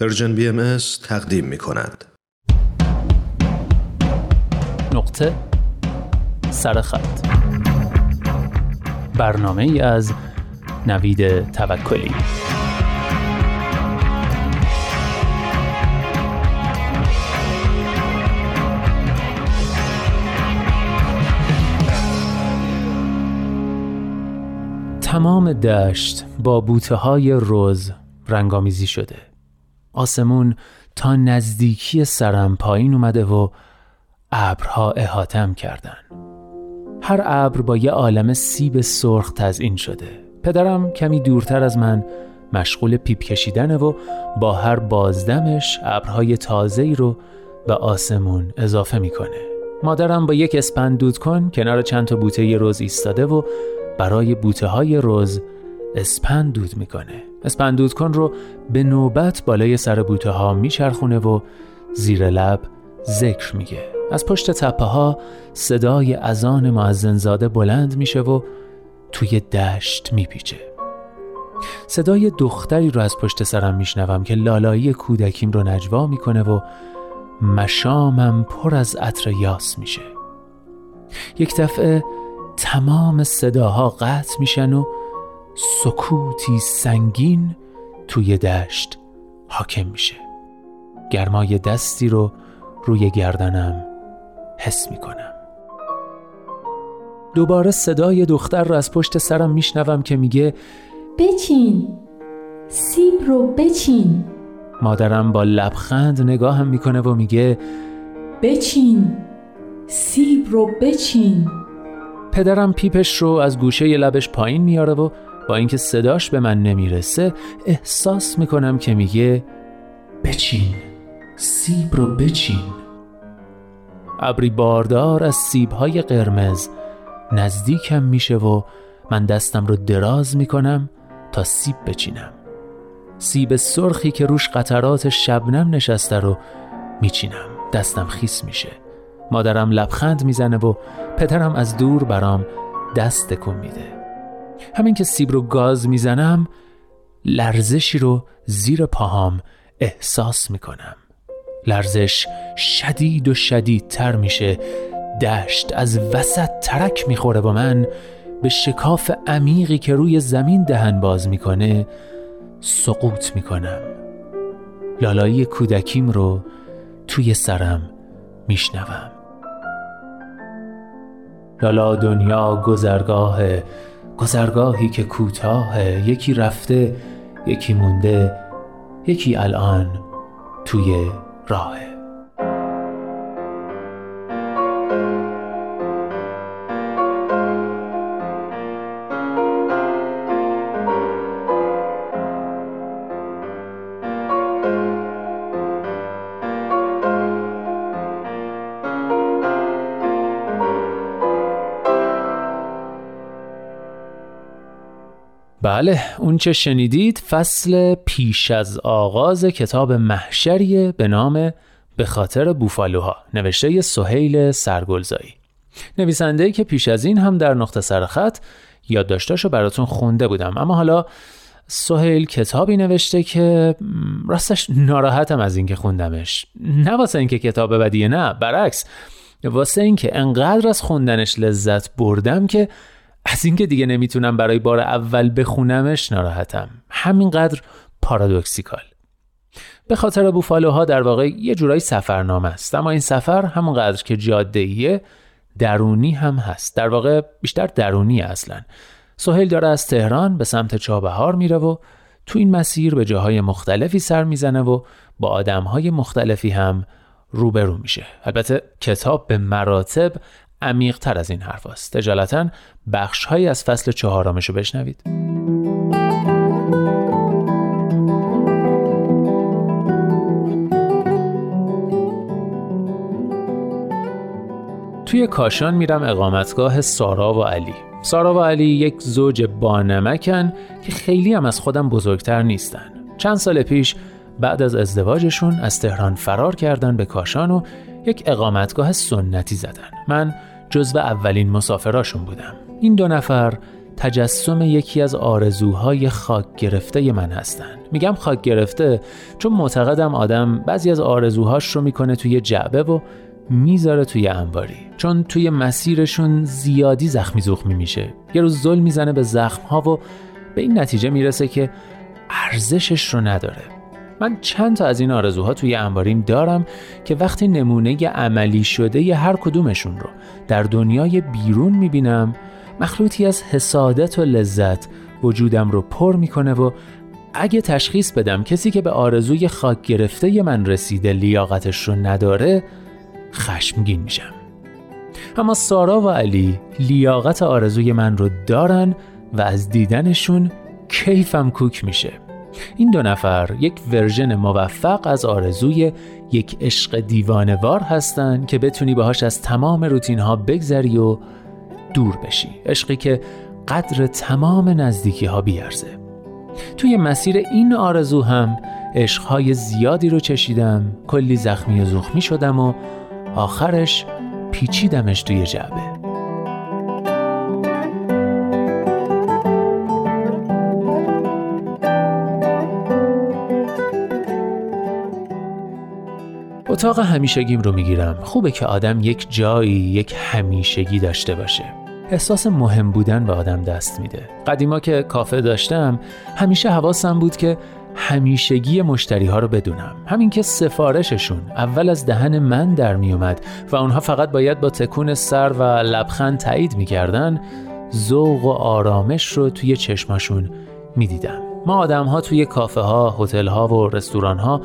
Persian BM تقدیم می کند. نقطه سرخط برنامه ای از نوید توکلی. تمام دشت با بوته های روز رنگامیزی شده. آسمون تا نزدیکی سرم پایین اومده و ابرها احاتم کردن. هر ابر با یه عالم سیب سرخ تزئین شده. پدرم کمی دورتر از من مشغول پیپ کشیدنه و با هر بازدمش ابرهای تازه‌ای رو به آسمون اضافه می‌کنه. مادرم با یک اسپند دود کن کنار چند تا بوته روز ایستاده و برای بوته های روز اسپند دود می‌کنه. اسپند دود کن رو به نوبت بالای سر بوته ها میچرخونه و زیر لب ذکر میگه. از پشت تپه ها صدای ازان معزنزاده بلند میشه و توی دشت میپیچه. صدای دختری رو از پشت سرم میشنوم که لالایی کودکیم رو نجوا می‌کنه و مشامم پر از عطر یاس میشه. یک دفعه تمام صداها قطع میشن و سکوتی سنگین توی دشت حاکم میشه. گرمای دستی رو روی گردنم حس می‌کنم. دوباره صدای دختر رو از پشت سرم میشنوم که میگه بچین سیب رو بچین. مادرم با لبخند نگاهم می‌کنه و میگه بچین سیب رو بچین. پدرم پیپش رو از گوشه ی لبش پایین میاره و با اینکه صداش به من نمی‌رسه احساس می‌کنم که میگه بچین سیب رو بچین. ابری باردار از سیبهای قرمز. نزدیکم میشه و من دستم رو دراز می‌کنم تا سیب بچینم. سیب سرخی که روش قطرات شبنم نشسته رو میچینم. دستم خیس میشه. مادرم لبخند می‌زنه و پدرم از دور برام دست تکون میده. همین که سیب رو گاز می‌زنم لرزشی رو زیر پاهام احساس می‌کنم. لرزش شدید و شدیدتر میشه. دشت از وسط ترک می‌خوره و من به شکاف عمیقی که روی زمین دهن باز می‌کنه سقوط می‌کنم. لالایی کودکیم رو توی سرم میشنوم. لالا دنیا گذرگاه گذرگاهی که کوتاه یکی رفته یکی مونده یکی الان توی راهه بله اون چه شنیدید فصل پیش از آغاز کتاب محشریه به نام به خاطر بوفالوها نوشته سهیل سرگلزایی. نویسنده که پیش از این هم در نقطه سرخط یادداشتاشو براتون خونده بودم. اما حالا سهیل کتابی نوشته که راستش ناراحتم از اینکه خوندمش. نه واسه اینکه کتاب بدیه نه برعکس. واسه اینکه انقدر از خوندنش لذت بردم که از اینکه دیگه نمی‌تونم برای بار اول بخونمش ناراحتم. همینقدر پارادوکسیکال. به خاطر بوفالوها در واقع یه جورایی سفرنامه است. اما این سفر همونقدر که جاده درونی هم هست. در واقع بیشتر درونی اصلا. سهیل داره از تهران به سمت چابهار میره و تو این مسیر به جاهای مختلفی سر می‌زنه و با آدمهای مختلفی هم روبرو میشه. البته کتاب به مراتب عمیق تر از این حرف است. اجالتا بخش هایی از فصل چهارمشو بشنوید. توی کاشان میرم اقامتگاه سارا و علی سارا و علی یک زوج بانمکن که خیلی هم از خودم بزرگتر نیستن چند سال پیش بعد از ازدواجشون از تهران فرار کردن به کاشان و یک اقامتگاه سنتی زدن من جزو اولین مسافراشون بودم. این دو نفر تجسم یکی از آرزوهای خاک گرفته من هستن میگم خاک گرفته چون معتقدم آدم بعضی از آرزوهاش رو می‌کنه توی جعبه و می‌ذاره توی انباری. چون توی مسیرشون زیادی زخمی زخمی میشه. یه روز زل می‌زنه به زخم ها و به این نتیجه می‌رسه که ارزشش رو نداره. من چند تا از این آرزوها توی انباریم دارم که وقتی نمونه عملی شده ی هر کدومشون رو در دنیای بیرون می‌بینم مخلوطی از حسادت و لذت وجودم رو پر می‌کنه و اگه تشخیص بدم کسی که به آرزوی خاک گرفته من رسیده لیاقتش رو نداره خشمگین میشم. اما سارا و علی لیاقت آرزوی من رو دارن و از دیدنشون کیفم کوک میشه. این دو نفر یک ورژن موفق از آرزوی یک عشق دیوانوار هستن که بتونی باهاش از تمام روتین ها بگذری و دور بشی. عشقی که قدر تمام نزدیکی ها بیارزه. توی مسیر این آرزو هم عشقهای زیادی رو چشیدم کلی زخمی و زخمی شدم و آخرش پیچیدمش توی جعبه. اتاق همیشگیم رو می‌گیرم. خوبه که آدم یک جایی یک همیشگی داشته باشه. احساس مهم بودن به آدم دست میده. قدیما که کافه داشتم همیشه حواسم بود که همیشگی مشتری ها رو بدونم. همین که سفارششون اول از دهن من در میومد و اونها فقط باید با تکون سر و لبخند تایید می‌کردن ذوق و آرامش رو توی چشماشون می‌دیدم. ما آدم ها توی کافه ها، هتل ها و رستوران ها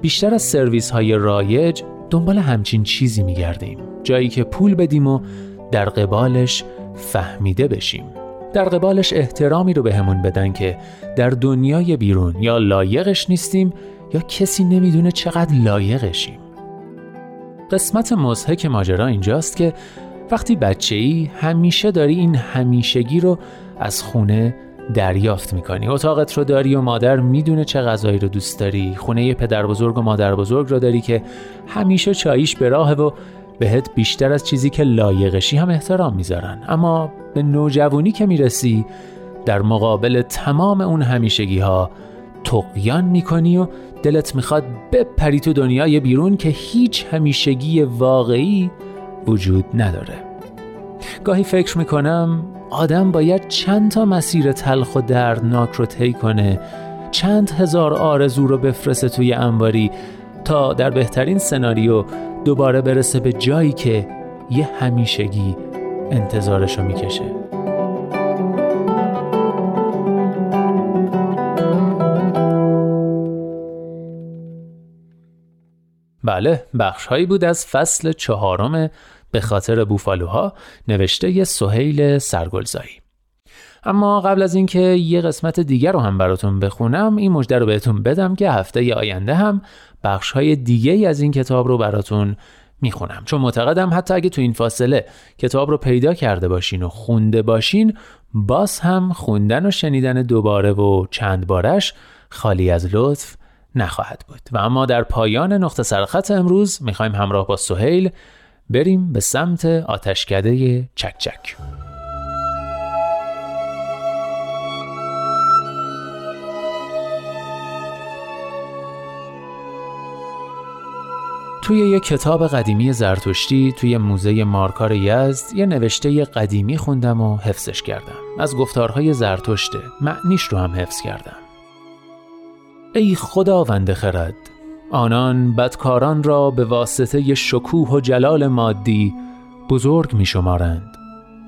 بیشتر از سرویس های رایج دنبال همچین چیزی میگردیم. جایی که پول بدیم و در قبالش فهمیده بشیم. در قبالش احترامی رو بهمون به بدن که در دنیای بیرون یا لایقش نیستیم یا کسی نمی‌دونه چقدر لایقشیم. قسمت مزهک ماجرا اینجاست که وقتی بچه ای همیشه داری این همیشگی رو از خونه دریافت می‌کنی. اتاقت رو داری و مادر می‌دونه چه غذایی رو دوست داری. خونه پدر بزرگ و مادر بزرگ رو داری که همیشه چاییش به راهه و بهت بیشتر از چیزی که لایقشی هم احترام می‌ذارن. اما به نوجوانی که می‌رسی در مقابل تمام اون همیشگی ها تقیان می‌کنی و دلت می‌خواد بپری تو دنیای بیرون که هیچ همیشگی واقعی وجود نداره. گاهی فکر می‌کنم آدم باید چند تا مسیر تلخ و دردناک رو طی کنه چند هزار آرزو رو بفرسته توی انباری تا در بهترین سناریو دوباره برسه به جایی که یه همیشگی انتظارشو می‌کشه. بله بخش هایی بود از فصل چهارم به خاطر بوفالوها نوشته سهیل سرگلزایی. اما قبل از اینکه یه قسمت دیگر رو هم براتون بخونم این مژده رو بهتون بدم که هفته آینده هم بخش های دیگه از این کتاب رو براتون می‌خونم. چون معتقدم حتی اگه تو این فاصله کتاب رو پیدا کرده باشین و خونده باشین باز هم خوندن و شنیدن دوباره و چند بارش خالی از لطف نخواهد بود. و اما در پایان نقطه سرخط امروز می‌خوایم همراه با سهیل بریم به سمت آتشکده چکچک توی یه کتاب قدیمی زرتشتی توی موزه مارکار یزد یه نوشته قدیمی خوندم و حفظش کردم. از گفتارهای زرتشته معنیش رو هم حفظ کردم. ای خداوند خرد آنان بدکاران را به واسطه شکوه و جلال مادی بزرگ می شمارند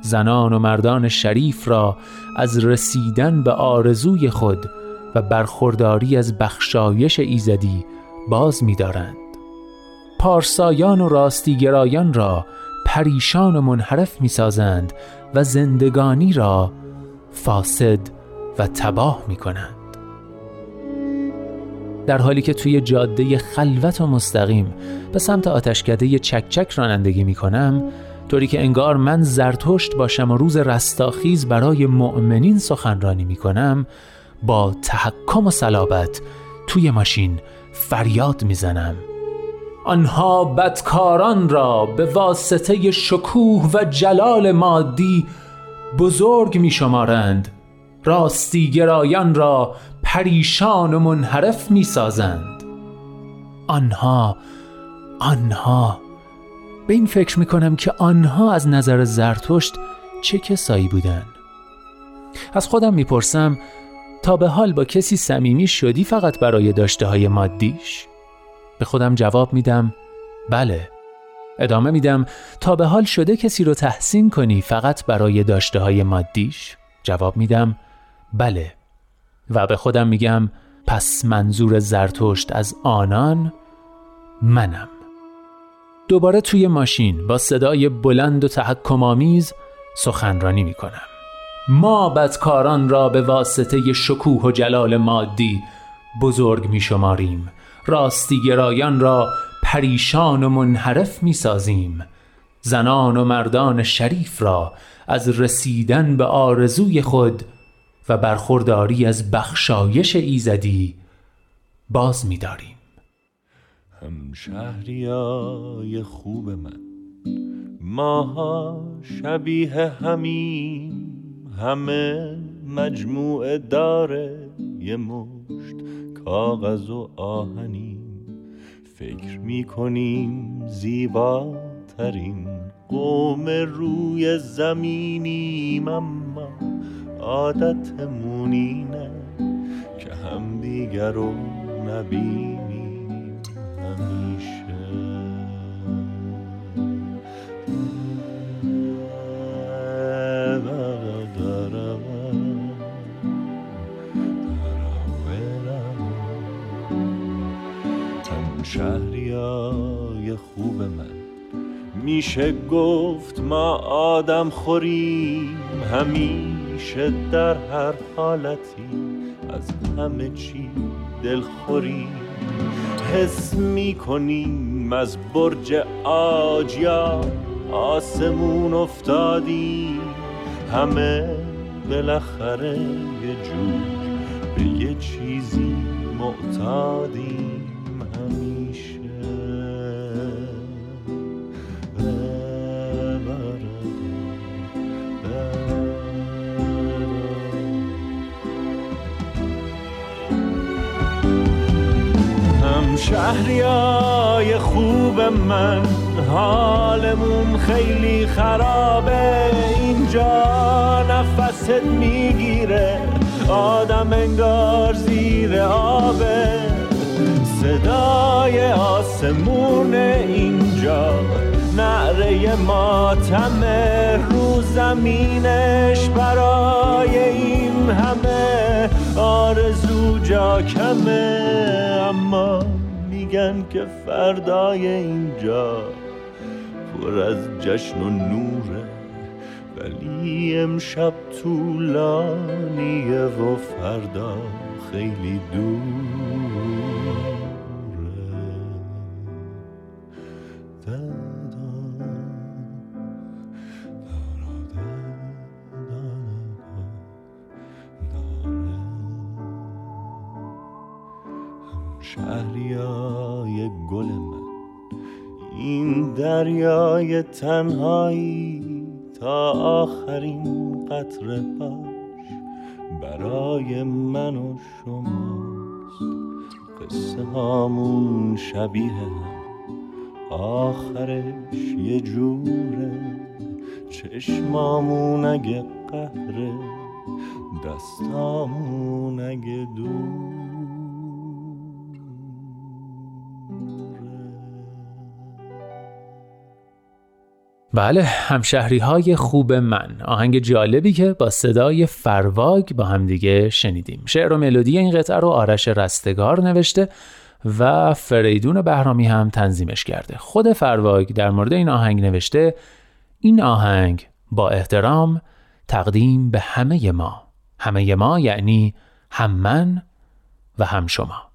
زنان و مردان شریف را از رسیدن به آرزوی خود و برخورداری از بخشایش ایزدی باز می دارند. پارسایان و راستیگرایان را پریشان و منحرف می سازند و زندگانی را فاسد و تباه می کنند. در حالی که توی جاده خلوت و مستقیم به سمت آتشکده چکچک رانندگی می کنم طوری که انگار من زرتشت باشم و روز رستاخیز برای مؤمنین سخنرانی می کنم با تحکم و صلابت توی ماشین فریاد می‌زنم. آنها بدکاران را به واسطه شکوه و جلال مادی بزرگ می شمارند راستی گرایان را پریشان و منحرف می سازند آنها آنها به این فکر می کنم که آنها از نظر زرتشت چه کسایی بودند از خودم می‌پرسم تا به حال با کسی صمیمی شدی فقط برای داشته های مادیش؟ به خودم جواب میدم بله ادامه میدم تا به حال شده کسی رو تحسین کنی فقط برای داشته های مادیش؟ جواب میدم بله و به خودم میگم پس منظور زرتشت از آنان منم. دوباره توی ماشین با صدای بلند و تحکم آمیز سخنرانی می‌کنم. ما بدکاران را به واسطه شکوه و جلال مادی بزرگ می شماریم گرایان را پریشان و منحرف می سازیم زنان و مردان شریف را از رسیدن به آرزوی خود و برخورداری از بخشایش ایزدی باز می داریم. هم شهریای خوب من ماها شبیه همین همه مجموعه داره یه مشت کاغذ و آهنیم فکر می‌کنیم زیباترین قوم روی زمینیم اما عادتمون اینه که همدیگر رو نبینیم همیشه. شهریای خوب من. میشه گفت ما آدم خوریم همیشه در هر حالتی از همه چی دل خوریم حس می‌کنیم از برج آجیا آسمون افتادیم همه بالاخره یه جور به یه چیزی معتادیم. شهریای خوب من حالمون خیلی خرابه. اینجا نفست می‌گیره آدم انگار زیر آبه. صدای آسمون اینجا نعره ماتم رو زمینش برای این همه. آرزو جا کمه اما میگن که فردای اینجا پر از جشن و نوره ولی امشب طولانیه و فردا خیلی دور. تنهایی تا آخرین قطره باش. برای من و شماست. قصه هامون شبیه هم آخرش. یه جوره. چشمامون اگه قهره. دستامون اگه دور بله همشهری های خوب من. آهنگ جالبی که با صدای فرواگ با همدیگه شنیدیم. شعر و ملودی این قطعه رو آرش رستگار نوشته و فریدون بهرامی هم تنظیمش کرده. خود فرواگ در مورد این آهنگ نوشته این آهنگ با احترام تقدیم به همه ما. همه ما یعنی هم من و هم شما.